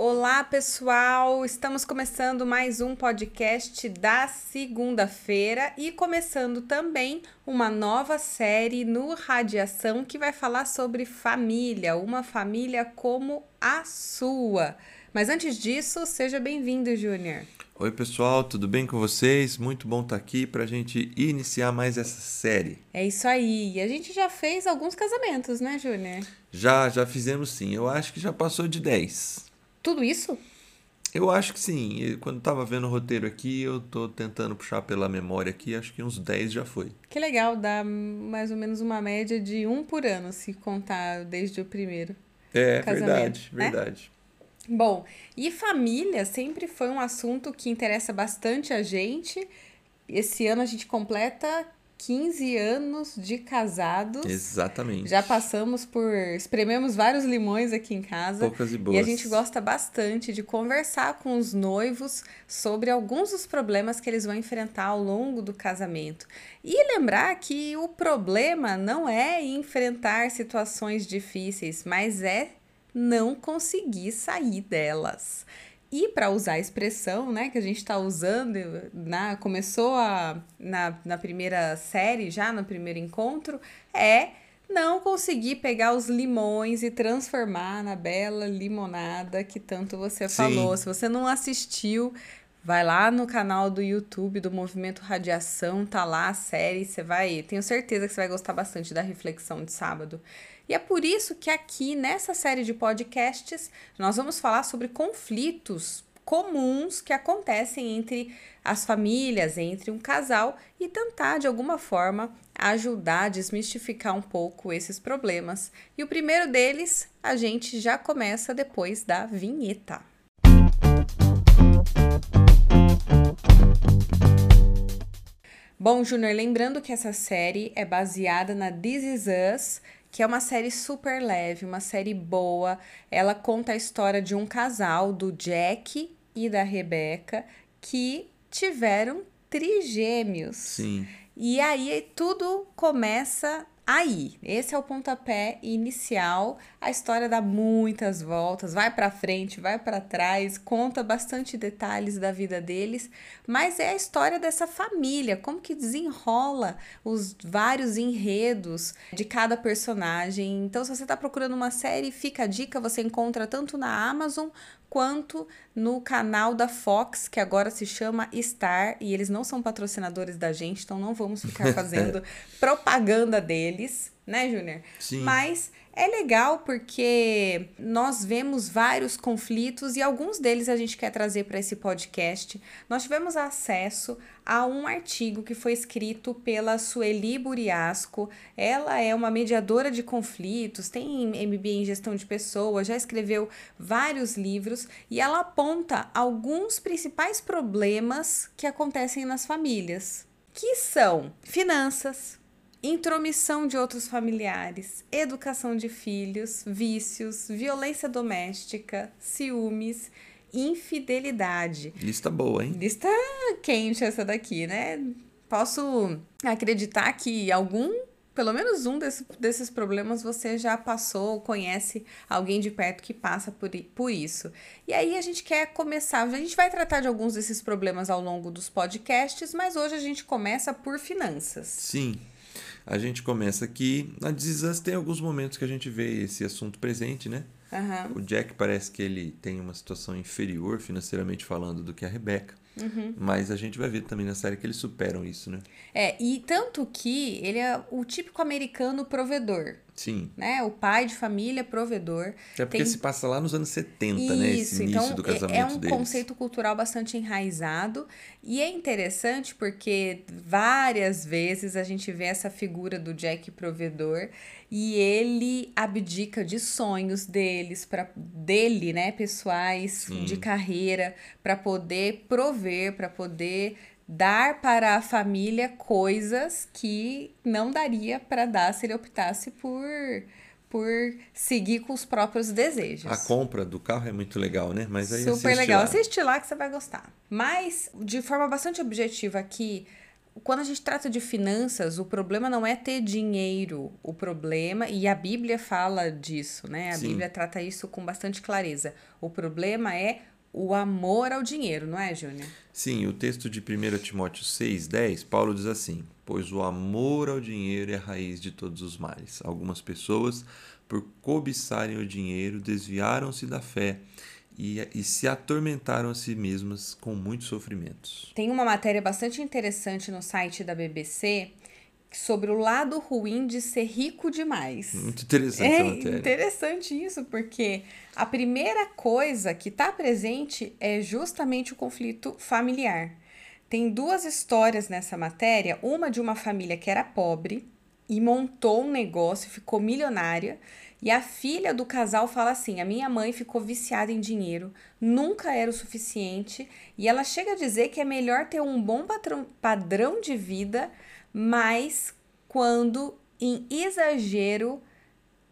Olá, pessoal! Estamos começando mais um podcast da segunda-feira e começando também uma nova série no Radiação que vai falar sobre família, uma família como a sua. Mas antes disso, seja bem-vindo, Júnior. Oi, pessoal, tudo bem com vocês? Muito bom estar aqui para a gente iniciar mais essa série. É isso aí. E a gente já fez alguns casamentos, né, Júnior? Já, já fizemos sim. Eu acho que já passou de 10. Tudo isso? Eu acho que sim. E Quando estava vendo o roteiro aqui, eu tô tentando puxar pela memória aqui, acho que uns 10 já foi. Que legal, dá mais ou menos uma média de um por ano, se contar desde o primeiro. É, verdade, né? verdade. Bom, e família sempre foi um assunto que interessa bastante a gente. Esse ano a gente completa 15 anos de casados. Exatamente. Já passamos por. esprememos vários limões aqui em casa. Poucas e boas. E a gente gosta bastante de conversar com os noivos sobre alguns dos problemas que eles vão enfrentar ao longo do casamento. E lembrar que o problema não é enfrentar situações difíceis, mas é não conseguir sair delas. E para usar a expressão né, que a gente está usando, na, começou a, na, na primeira série, já no primeiro encontro, é não conseguir pegar os limões e transformar na bela limonada que tanto você Sim. falou. Se você não assistiu, vai lá no canal do YouTube do Movimento Radiação, tá lá a série, você vai, tenho certeza que você vai gostar bastante da reflexão de sábado. E é por isso que aqui nessa série de podcasts nós vamos falar sobre conflitos comuns que acontecem entre as famílias, entre um casal e tentar de alguma forma ajudar a desmistificar um pouco esses problemas. E o primeiro deles a gente já começa depois da vinheta. Bom, Júnior, lembrando que essa série é baseada na This Is Us, que é uma série super leve, uma série boa. Ela conta a história de um casal, do Jack e da Rebecca, que tiveram trigêmeos. Sim. E aí tudo começa aí. Esse é o pontapé inicial. A história dá muitas voltas, vai para frente, vai para trás, conta bastante detalhes da vida deles, mas é a história dessa família, como que desenrola os vários enredos de cada personagem. Então, se você está procurando uma série, fica a dica, você encontra tanto na Amazon quanto no canal da Fox, que agora se chama Star, e eles não são patrocinadores da gente, então não vamos ficar fazendo propaganda deles, né, Júnior? Sim. Mas é legal porque nós vemos vários conflitos e alguns deles a gente quer trazer para esse podcast. Nós tivemos acesso a um artigo que foi escrito pela Sueli Buriasco. Ela é uma mediadora de conflitos, tem MBA em gestão de pessoas, já escreveu vários livros e ela aponta alguns principais problemas que acontecem nas famílias, que são finanças, intromissão de outros familiares, educação de filhos, vícios, violência doméstica, ciúmes, infidelidade. Lista boa, hein? Lista quente essa daqui, né? Posso acreditar que algum, pelo menos um desse, desses problemas você já passou, conhece alguém de perto que passa por, por isso. E aí a gente quer começar, a gente vai tratar de alguns desses problemas ao longo dos podcasts, mas hoje a gente começa por finanças. Sim. A gente começa aqui. Na Desas tem alguns momentos que a gente vê esse assunto presente, né? Aham. O Jack parece que ele tem uma situação inferior financeiramente falando do que a Rebecca. Uhum. Mas a gente vai ver também na série que eles superam isso, né? É, e tanto que ele é o típico americano provedor, Sim. né? O pai de família provedor. Até porque Tem- se passa lá nos anos 70, né? Esse início então do é- casamento é um deles. conceito cultural bastante enraizado e é interessante porque várias vezes a gente vê essa figura do Jack provedor e ele abdica de sonhos deles para dele, né, pessoais, Sim. de carreira, para poder prover, para poder dar para a família coisas que não daria para dar se ele optasse por por seguir com os próprios desejos. A compra do carro é muito legal, né? Mas aí Super legal. lá. Assiste lá que você vai gostar. Mas, de forma bastante objetiva aqui, quando a gente trata de finanças, o problema não é ter dinheiro. O problema, e a Bíblia fala disso, né? A Sim. Bíblia trata isso com bastante clareza. O problema é o amor ao dinheiro, não é, Júnior? Sim, o texto de 1 Timóteo 6,10, Paulo diz assim: Pois o amor ao dinheiro é a raiz de todos os males. Algumas pessoas, por cobiçarem o dinheiro, desviaram-se da fé e, e se atormentaram a si mesmas com muitos sofrimentos. Tem uma matéria bastante interessante no site da BBC sobre o lado ruim de ser rico demais. Muito interessante É a matéria. interessante isso, porque a primeira coisa que está presente é justamente o conflito familiar. Tem duas histórias nessa matéria, uma de uma família que era pobre e montou um negócio, ficou milionária, e a filha do casal fala assim: "A minha mãe ficou viciada em dinheiro, nunca era o suficiente", e ela chega a dizer que é melhor ter um bom padrão de vida, mas quando em exagero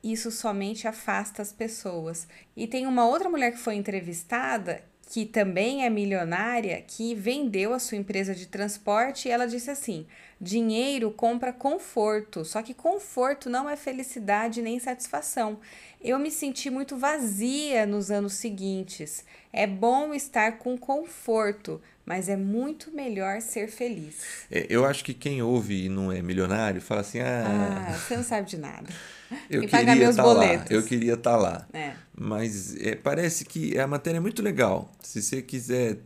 isso somente afasta as pessoas. E tem uma outra mulher que foi entrevistada, que também é milionária, que vendeu a sua empresa de transporte e ela disse assim: dinheiro compra conforto, só que conforto não é felicidade nem satisfação. Eu me senti muito vazia nos anos seguintes. É bom estar com conforto, mas é muito melhor ser feliz. É, eu acho que quem ouve e não é milionário fala assim: ah, Ah, você não sabe de nada. eu e pagar queria estar lá, eu queria estar lá. É. Mas é, parece que a matéria é muito legal. Se você quiser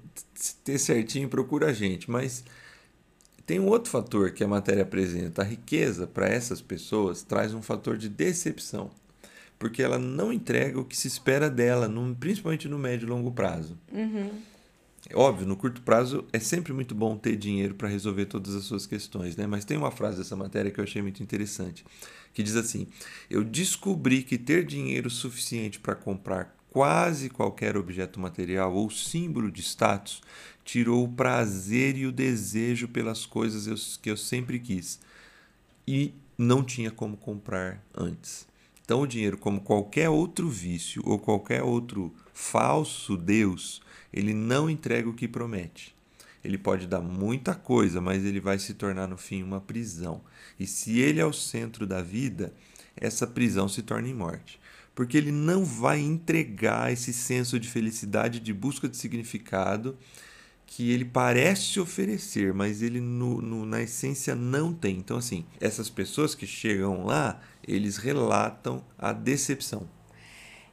ter certinho, procura a gente. Mas tem um outro fator que a matéria apresenta. A riqueza, para essas pessoas, traz um fator de decepção. Porque ela não entrega o que se espera dela, no- principalmente no médio e longo prazo. É Óbvio, no curto prazo é sempre muito bom ter dinheiro para resolver todas as suas questões, né? Mas tem uma frase dessa matéria que eu achei muito interessante, que diz assim: Eu descobri que ter dinheiro suficiente para comprar quase qualquer objeto material ou símbolo de status tirou o prazer e o desejo pelas coisas que eu sempre quis e não tinha como comprar antes. Então, o dinheiro, como qualquer outro vício ou qualquer outro falso Deus, ele não entrega o que promete. Ele pode dar muita coisa, mas ele vai se tornar no fim uma prisão. E se ele é o centro da vida, essa prisão se torna em morte. Porque ele não vai entregar esse senso de felicidade, de busca de significado que ele parece oferecer, mas ele no, no- na essência não tem. Então, assim, essas pessoas que chegam lá, eles relatam a decepção.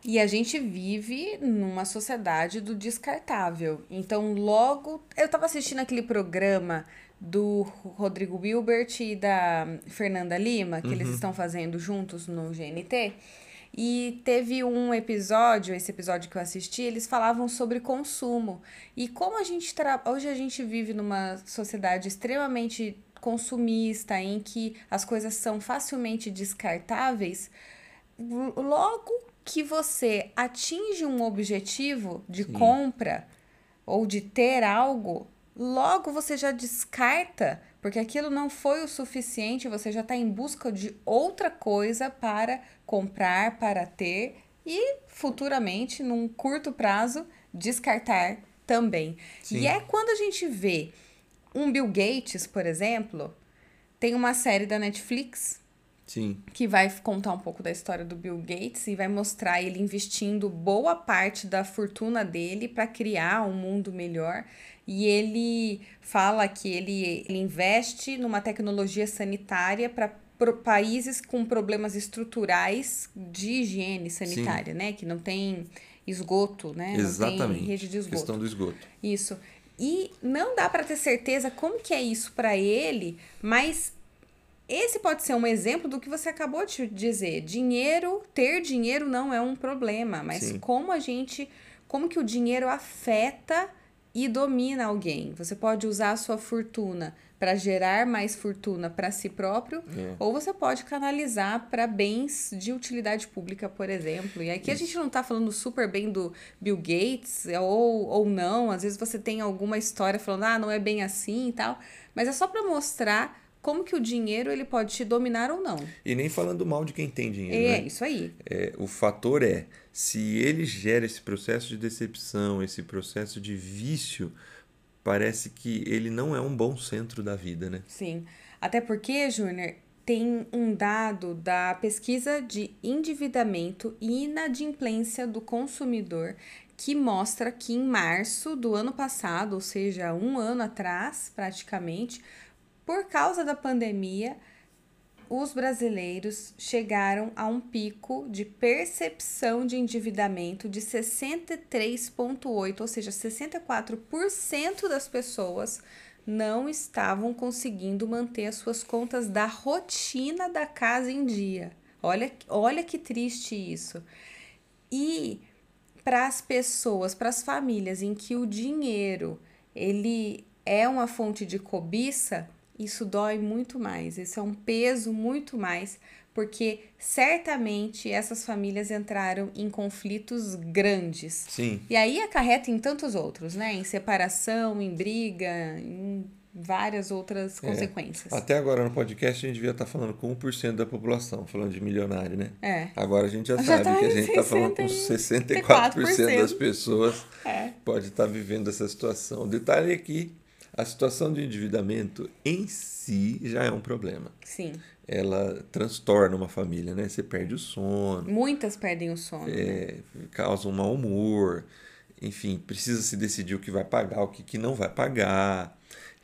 E a gente vive numa sociedade do descartável. Então, logo. Eu tava assistindo aquele programa do Rodrigo Wilbert e da Fernanda Lima, que eles estão fazendo juntos no GNT. E teve um episódio, esse episódio que eu assisti, eles falavam sobre consumo. E como a gente tra... hoje a gente vive numa sociedade extremamente consumista, em que as coisas são facilmente descartáveis, logo que você atinge um objetivo de Sim. compra ou de ter algo, logo você já descarta, porque aquilo não foi o suficiente, você já está em busca de outra coisa para comprar, para ter e futuramente, num curto prazo, descartar também. Sim. E é quando a gente vê um Bill Gates, por exemplo, tem uma série da Netflix Sim, que vai contar um pouco da história do Bill Gates e vai mostrar ele investindo boa parte da fortuna dele para criar um mundo melhor. E ele fala que ele, ele investe numa tecnologia sanitária para países com problemas estruturais de higiene sanitária, né? Que não tem esgoto, né? Não exatamente. tem rede de esgoto. Questão do esgoto. Isso. E não dá para ter certeza como que é isso para ele, mas esse pode ser um exemplo do que você acabou de dizer. Dinheiro, ter dinheiro não é um problema, mas Sim. como a gente, como que o dinheiro afeta e domina alguém. Você pode usar a sua fortuna para gerar mais fortuna para si próprio, É. ou você pode canalizar para bens de utilidade pública, por exemplo. E aqui a gente não está falando super bem do Bill Gates, ou, ou não. Às vezes você tem alguma história falando, ah, não é bem assim e tal. Mas é só para mostrar como que o dinheiro ele pode te dominar ou não. E nem falando mal de quem tem dinheiro, É, né? isso aí. É, o fator é, se ele gera esse processo de decepção, esse processo de vício parece que ele não é um bom centro da vida, né? Sim. Até porque, Júnior, tem um dado da pesquisa de endividamento e inadimplência do consumidor que mostra que em março do ano passado, ou seja, um ano atrás praticamente, por causa da pandemia, os brasileiros chegaram a um pico de percepção de endividamento de 63,8%, ou seja, 64% das pessoas não estavam conseguindo manter as suas contas da rotina da casa em dia. Olha, olha que triste isso. E para as pessoas, para as famílias em que o dinheiro ele é uma fonte de cobiça, isso dói muito mais. Isso é um peso muito mais, porque certamente essas famílias entraram em conflitos grandes. Sim. E aí acarreta em tantos outros, né? Em separação, em briga, em várias outras é. consequências. Até agora no podcast a gente devia estar falando com 1% da população, falando de milionário, né? É. Agora a gente já, já sabe tá que a gente está falando com 64% das pessoas é. pode estar vivendo essa situação. O detalhe é que a situação de endividamento em si já é um problema. Sim. Ela transtorna uma família, né? Você perde o sono. Muitas perdem o sono. É, né? Causa um mau humor. Enfim, precisa se decidir o que vai pagar, o que, que não vai pagar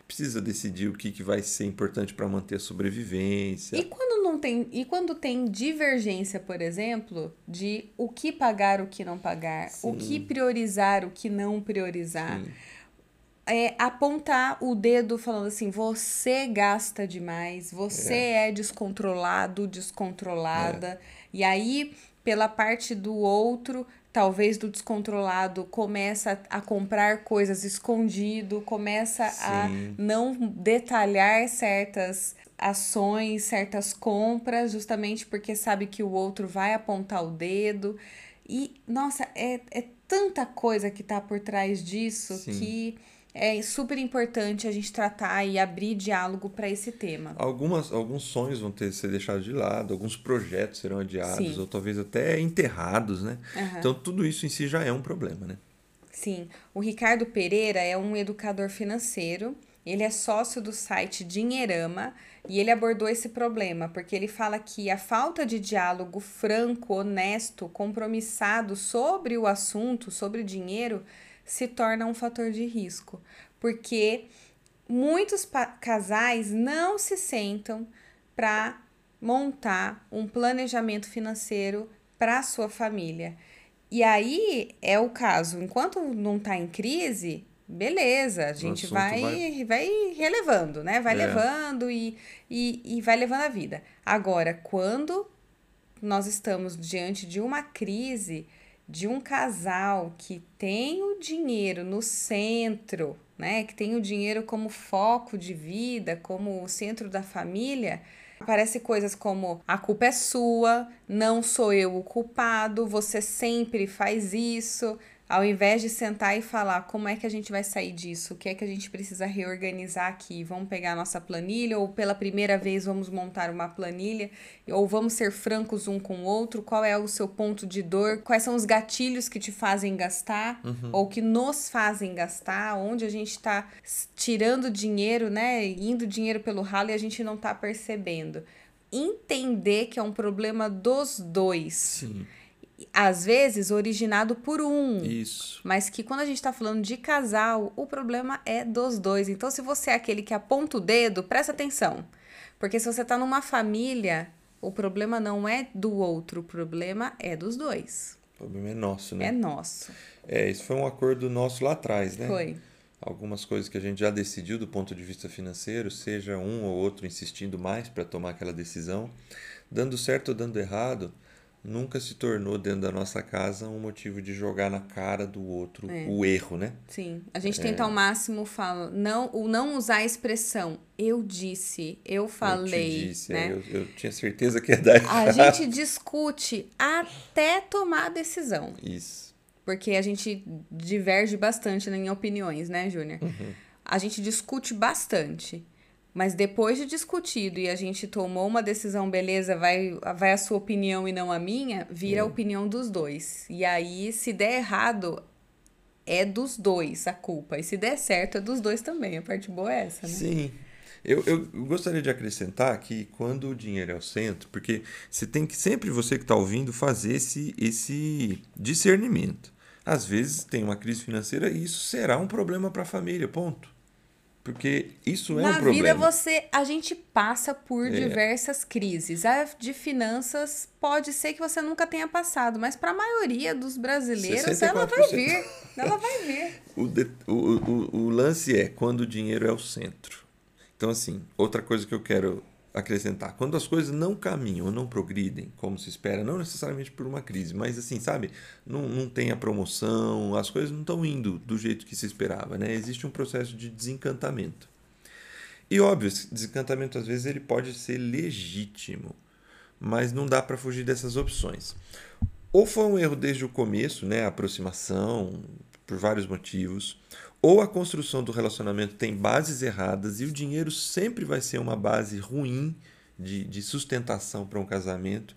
precisa decidir o que, que vai ser importante para manter a sobrevivência. E quando não tem, e quando tem divergência, por exemplo, de o que pagar, o que não pagar, Sim. o que priorizar, o que não priorizar. Sim. É apontar o dedo falando assim, você gasta demais, você é, é descontrolado, descontrolada. É. E aí, pela parte do outro, talvez do descontrolado começa a comprar coisas escondido, começa Sim. a não detalhar certas ações, certas compras, justamente porque sabe que o outro vai apontar o dedo. E, nossa, é, é tanta coisa que tá por trás disso Sim. que é super importante a gente tratar e abrir diálogo para esse tema. Algumas, alguns sonhos vão ter que ser deixados de lado, alguns projetos serão adiados, Sim. ou talvez até enterrados, né? Uhum. Então, tudo isso em si já é um problema, né? Sim. O Ricardo Pereira é um educador financeiro, ele é sócio do site Dinheirama e ele abordou esse problema, porque ele fala que a falta de diálogo franco, honesto, compromissado sobre o assunto, sobre dinheiro, se torna um fator de risco, porque muitos casais não se sentam para montar um planejamento financeiro para a sua família. E aí é o caso, enquanto não está em crise, beleza, a gente vai, vai, vai relevando, né? Vai é. levando e, e, e vai levando a vida. Agora, quando nós estamos diante de uma crise, de um casal que tem o dinheiro no centro, né, que tem o dinheiro como foco de vida, como centro da família, aparece coisas como a culpa é sua, não sou eu o culpado, você sempre faz isso, ao invés de sentar e falar como é que a gente vai sair disso, o que é que a gente precisa reorganizar aqui, vamos pegar a nossa planilha ou pela primeira vez vamos montar uma planilha, ou vamos ser francos um com o outro, qual é o seu ponto de dor, quais são os gatilhos que te fazem gastar uhum. ou que nos fazem gastar, onde a gente está tirando dinheiro, né, indo dinheiro pelo ralo e a gente não está percebendo. Entender que é um problema dos dois. Sim às vezes originado por um. Isso. Mas que quando a gente está falando de casal, o problema é dos dois. Então, se você é aquele que aponta o dedo, presta atenção. Porque se você está numa família, o problema não é do outro, o problema é dos dois. O problema é nosso, né? É nosso. É, isso foi um acordo nosso lá atrás, né? Foi. Algumas coisas que a gente já decidiu do ponto de vista financeiro, seja um ou outro insistindo mais para tomar aquela decisão, dando certo ou dando errado, nunca se tornou dentro da nossa casa um motivo de jogar na cara do outro é. o erro, né? Sim. A gente tenta é. ao máximo falar, não, o não usar a expressão eu disse, eu falei. Eu disse, né? É, eu, eu, tinha certeza que ia dar errado. A gente discute até tomar a decisão. Isso. Porque a gente diverge bastante em opiniões, né, Júnior? Uhum. A gente discute bastante. Mas depois de discutido e a gente tomou uma decisão, beleza, vai, vai a sua opinião e não a minha, vira a opinião dos dois. E aí, se der errado, é dos dois a culpa. E se der certo, é dos dois também. A parte boa é essa, né? Sim. Eu, eu gostaria de acrescentar que quando o dinheiro é o centro, porque você tem que sempre você que está ouvindo fazer esse, esse discernimento. Às vezes tem uma crise financeira e isso será um problema para a família, ponto. Porque isso é Na um problema. vida você a gente passa por É. diversas crises. A de finanças pode ser que você nunca tenha passado, mas para a maioria dos brasileiros ela vai 64%. vir. Ela vai vir. O, de- o, o, o lance é quando o dinheiro é o centro. Então, assim, outra coisa que eu quero acrescentar: quando as coisas não caminham, não progridem como se espera, não necessariamente por uma crise, mas assim, sabe, não, não tem a promoção, as coisas não estão indo do jeito que se esperava, né? Existe um processo de desencantamento. E óbvio, esse desencantamento às vezes ele pode ser legítimo, mas não dá para fugir dessas opções. Ou foi um erro desde o começo, né, a aproximação, por vários motivos, ou a construção do relacionamento tem bases erradas e o dinheiro sempre vai ser uma base ruim de, de sustentação para um casamento,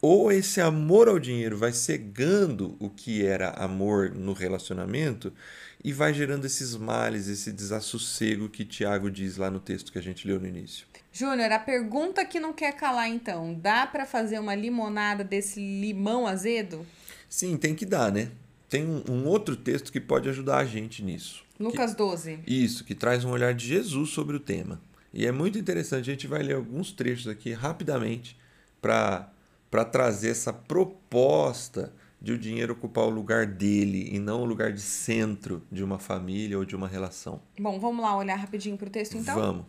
ou esse amor ao dinheiro vai cegando o que era amor no relacionamento e vai gerando esses males, esse desassossego que Tiago diz lá no texto que a gente leu no início. Júnior, a pergunta que não quer calar então, dá para fazer uma limonada desse limão azedo? Sim, tem que dar, né? Tem um, um outro texto que pode ajudar a gente nisso. Lucas 12. Isso, que traz um olhar de Jesus sobre o tema. E é muito interessante, a gente vai ler alguns trechos aqui rapidamente para trazer essa proposta de o dinheiro ocupar o lugar dele e não o lugar de centro de uma família ou de uma relação. Bom, vamos lá olhar rapidinho pro texto então? Vamos.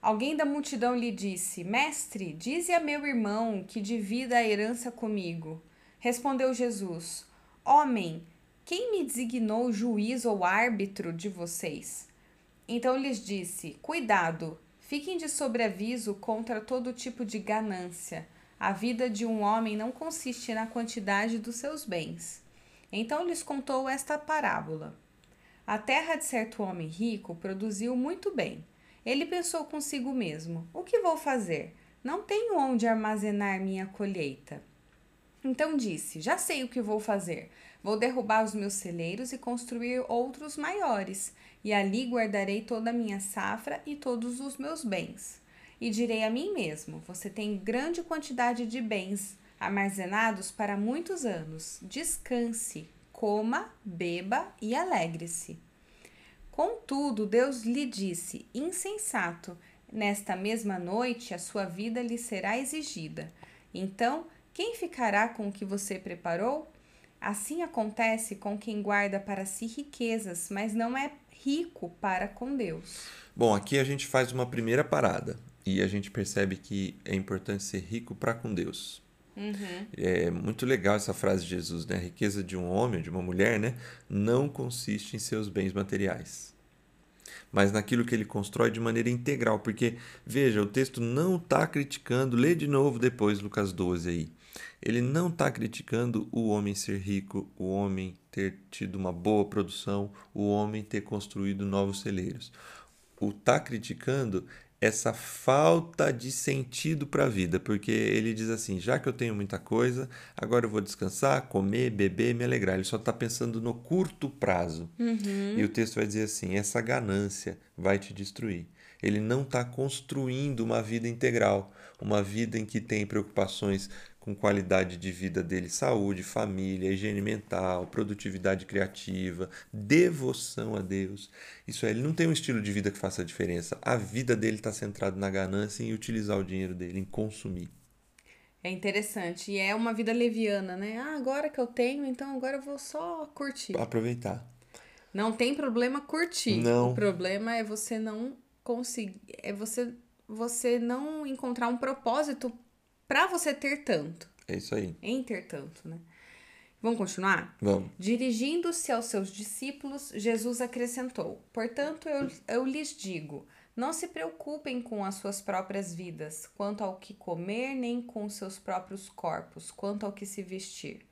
Alguém da multidão lhe disse: Mestre, dize a meu irmão que divida a herança comigo. Respondeu Jesus: Homem, quem me designou juiz ou árbitro de vocês? Então lhes disse: Cuidado, fiquem de sobreaviso contra todo tipo de ganância. A vida de um homem não consiste na quantidade dos seus bens. Então lhes contou esta parábola. A terra de certo homem rico produziu muito bem. Ele pensou consigo mesmo: O que vou fazer? Não tenho onde armazenar minha colheita. Então disse: Já sei o que vou fazer. Vou derrubar os meus celeiros e construir outros maiores, e ali guardarei toda a minha safra e todos os meus bens. E direi a mim mesmo: Você tem grande quantidade de bens armazenados para muitos anos. Descanse, coma, beba e alegre-se. Contudo, Deus lhe disse: Insensato, nesta mesma noite a sua vida lhe será exigida. Então, quem ficará com o que você preparou? Assim acontece com quem guarda para si riquezas, mas não é rico para com Deus. Bom, aqui a gente faz uma primeira parada e a gente percebe que é importante ser rico para com Deus. É muito legal essa frase de Jesus, né? A riqueza de um homem, de uma mulher, né? Não consiste em seus bens materiais, mas naquilo que ele constrói de maneira integral. Porque, veja, o texto não está criticando, lê de novo depois Lucas 12 aí. Ele não está criticando o homem ser rico, o homem ter tido uma boa produção, o homem ter construído novos celeiros. O está criticando essa falta de sentido para a vida, porque ele diz assim: já que eu tenho muita coisa, agora eu vou descansar, comer, beber, me alegrar. Ele só está pensando no curto prazo. E o texto vai dizer assim: essa ganância vai te destruir. Ele não está construindo uma vida integral, uma vida em que tem preocupações com qualidade de vida dele, saúde, família, higiene mental, produtividade criativa, devoção a Deus. Isso é, ele não tem um estilo de vida que faça a diferença. A vida dele está centrada na ganância em utilizar o dinheiro dele, em consumir. É interessante. E é uma vida leviana, né? Ah, agora que eu tenho, então agora eu vou só curtir. Aproveitar. Não tem problema curtir. Não. O problema é você não conseguir. É você, você não encontrar um propósito para você ter tanto. É isso aí. Em ter tanto, né? Vamos continuar? Vamos. Dirigindo-se aos seus discípulos, Jesus acrescentou: Portanto, eu, eu lhes digo: não se preocupem com as suas próprias vidas, quanto ao que comer, nem com os seus próprios corpos, quanto ao que se vestir.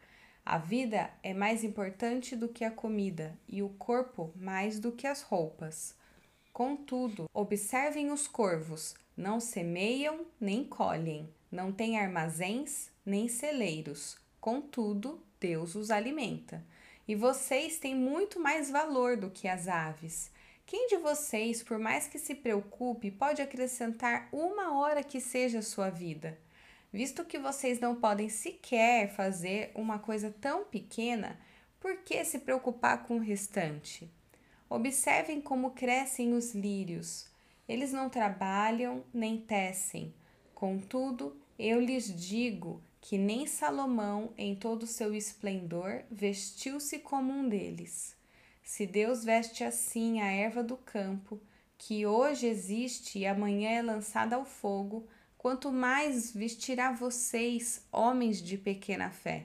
A vida é mais importante do que a comida, e o corpo mais do que as roupas. Contudo, observem os corvos: não semeiam nem colhem, não têm armazéns nem celeiros. Contudo, Deus os alimenta. e vocês têm muito mais valor do que as aves. Quem de vocês, por mais que se preocupe, pode acrescentar uma hora que seja a sua vida? Visto que vocês não podem sequer fazer uma coisa tão pequena, por que se preocupar com o restante? Observem como crescem os lírios. Eles não trabalham nem tecem. Contudo, eu lhes digo que nem Salomão, em todo o seu esplendor, vestiu-se como um deles. Se Deus veste assim a erva do campo, que hoje existe e amanhã é lançada ao fogo, quanto mais vestirá vocês, homens de pequena fé.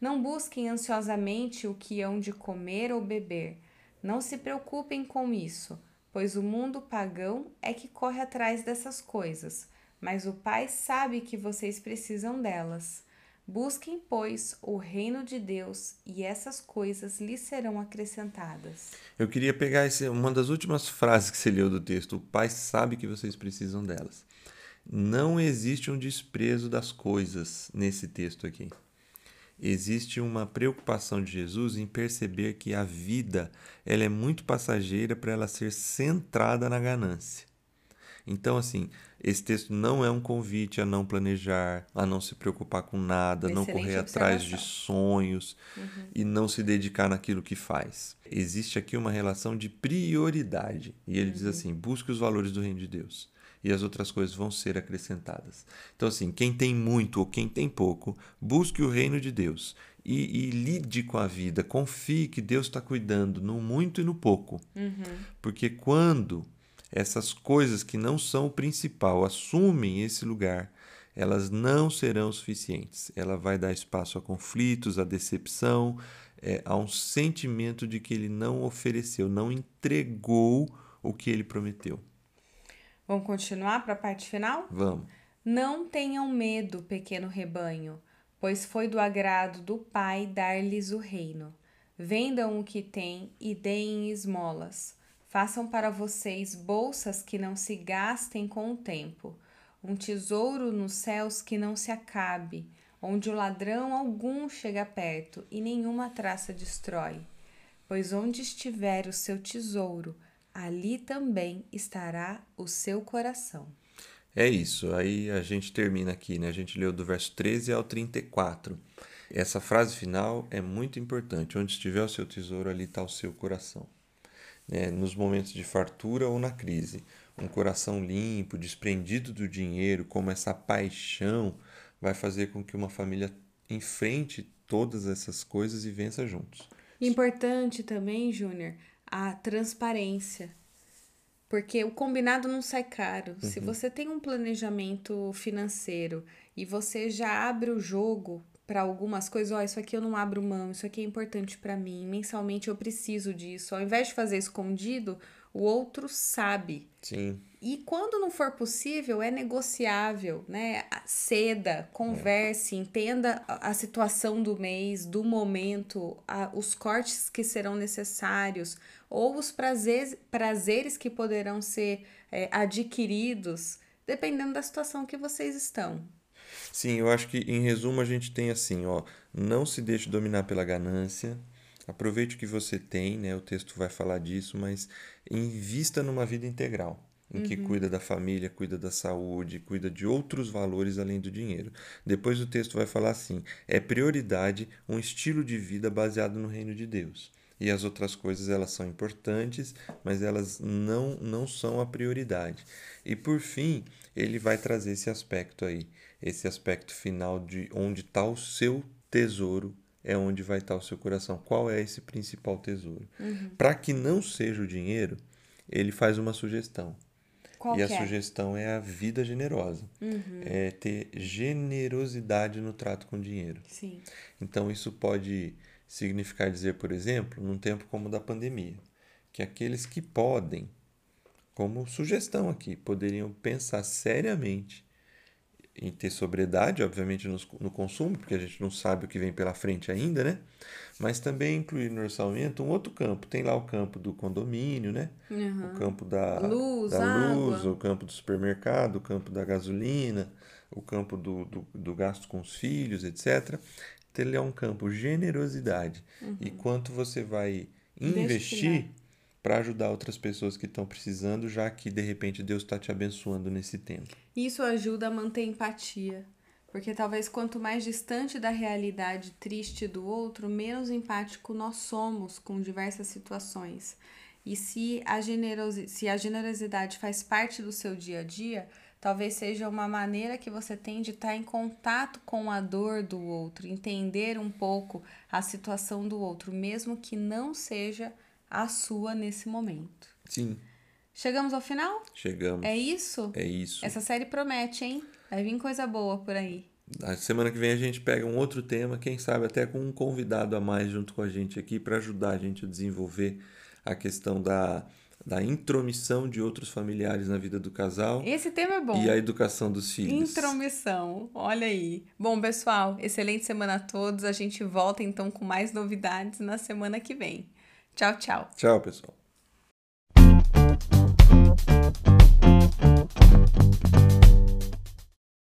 Não busquem ansiosamente o que hão de comer ou beber. Não se preocupem com isso, pois o mundo pagão é que corre atrás dessas coisas, mas o Pai sabe que vocês precisam delas. Busquem, pois, o reino de Deus e essas coisas lhes serão acrescentadas. Eu queria pegar esse, uma das últimas frases que você leu do texto. O Pai sabe que vocês precisam delas. Não existe um desprezo das coisas nesse texto aqui. Existe uma preocupação de Jesus em perceber que a vida ela é muito passageira para ela ser centrada na ganância. Então, assim, esse texto não é um convite a não planejar, a não se preocupar com nada, não correr atrás de sonhos uhum. e não se dedicar naquilo que faz. Existe aqui uma relação de prioridade. E ele uhum. diz assim: busque os valores do reino de Deus e as outras coisas vão ser acrescentadas. Então, assim, quem tem muito ou quem tem pouco, busque o reino de Deus e, e lide com a vida. Confie que Deus está cuidando no muito e no pouco. Uhum. Porque quando essas coisas que não são o principal assumem esse lugar, elas não serão suficientes. Ela vai dar espaço a conflitos, a decepção, é, a um sentimento de que ele não ofereceu, não entregou o que ele prometeu. Vamos continuar para a parte final? Vamos. Não tenham medo, pequeno rebanho, pois foi do agrado do Pai dar-lhes o reino. Vendam o que têm e deem esmolas. Façam para vocês bolsas que não se gastem com o tempo, um tesouro nos céus que não se acabe, onde o ladrão algum chega perto e nenhuma traça destrói. Pois onde estiver o seu tesouro, ali também estará o seu coração. É isso. Aí a gente termina aqui, né? A gente leu do verso 13 ao 34. Essa frase final é muito importante. Onde estiver o seu tesouro, ali está o seu coração né, nos momentos de fartura ou na crise. Um coração limpo, desprendido do dinheiro, como essa paixão, vai fazer com que uma família enfrente todas essas coisas e vença juntos. Importante também, Júnior, a transparência. Porque o combinado não sai caro. Uhum. Se você tem um planejamento financeiro e você já abre o jogo para algumas coisas, ó, oh, isso aqui eu não abro mão, isso aqui é importante para mim, mensalmente eu preciso disso. Ao invés de fazer escondido, o outro sabe. Sim. E quando não for possível, é negociável, né? Ceda, converse, é. entenda a situação do mês, do momento, a, os cortes que serão necessários, ou os prazeres, prazeres que poderão ser é, adquiridos, dependendo da situação que vocês estão. Sim, eu acho que em resumo a gente tem assim, ó, não se deixe dominar pela ganância, aproveite o que você tem, né? O texto vai falar disso, mas invista numa vida integral, em uhum. que cuida da família, cuida da saúde, cuida de outros valores além do dinheiro. Depois o texto vai falar assim: é prioridade um estilo de vida baseado no reino de Deus. E as outras coisas elas são importantes, mas elas não não são a prioridade. E por fim, ele vai trazer esse aspecto aí esse aspecto final de onde está o seu tesouro é onde vai estar tá o seu coração. Qual é esse principal tesouro? Uhum. Para que não seja o dinheiro, ele faz uma sugestão. Qual e a é? sugestão é a vida generosa. Uhum. É ter generosidade no trato com o dinheiro. Sim. Então, isso pode significar dizer, por exemplo, num tempo como o da pandemia, que aqueles que podem, como sugestão aqui, poderiam pensar seriamente em ter sobriedade, obviamente, no, no, consumo, porque a gente não sabe o que vem pela frente ainda, né? Mas também incluir no orçamento um outro campo. Tem lá o campo do condomínio, né? Uhum. O campo da luz, da luz o campo do supermercado, o campo da gasolina, o campo do, do, do gasto com os filhos, etc. Ele é um campo generosidade. E quanto você vai investir para ajudar outras pessoas que estão precisando, já que de repente Deus está te abençoando nesse tempo. Isso ajuda a manter empatia. Porque talvez quanto mais distante da realidade triste do outro, menos empático nós somos com diversas situações. E se a, generosi se a generosidade faz parte do seu dia a dia, talvez seja uma maneira que você tem de estar em contato com a dor do outro, entender um pouco a situação do outro, mesmo que não seja a sua nesse momento. Sim. Chegamos ao final? Chegamos. É isso? É isso. Essa série promete, hein? Vai vir coisa boa por aí. A semana que vem a gente pega um outro tema, quem sabe até com um convidado a mais junto com a gente aqui para ajudar a gente a desenvolver a questão da, da intromissão de outros familiares na vida do casal. Esse tema é bom. E a educação dos filhos. Intromissão, olha aí. Bom, pessoal, excelente semana a todos. A gente volta então com mais novidades na semana que vem. Tchau, tchau. Tchau, pessoal.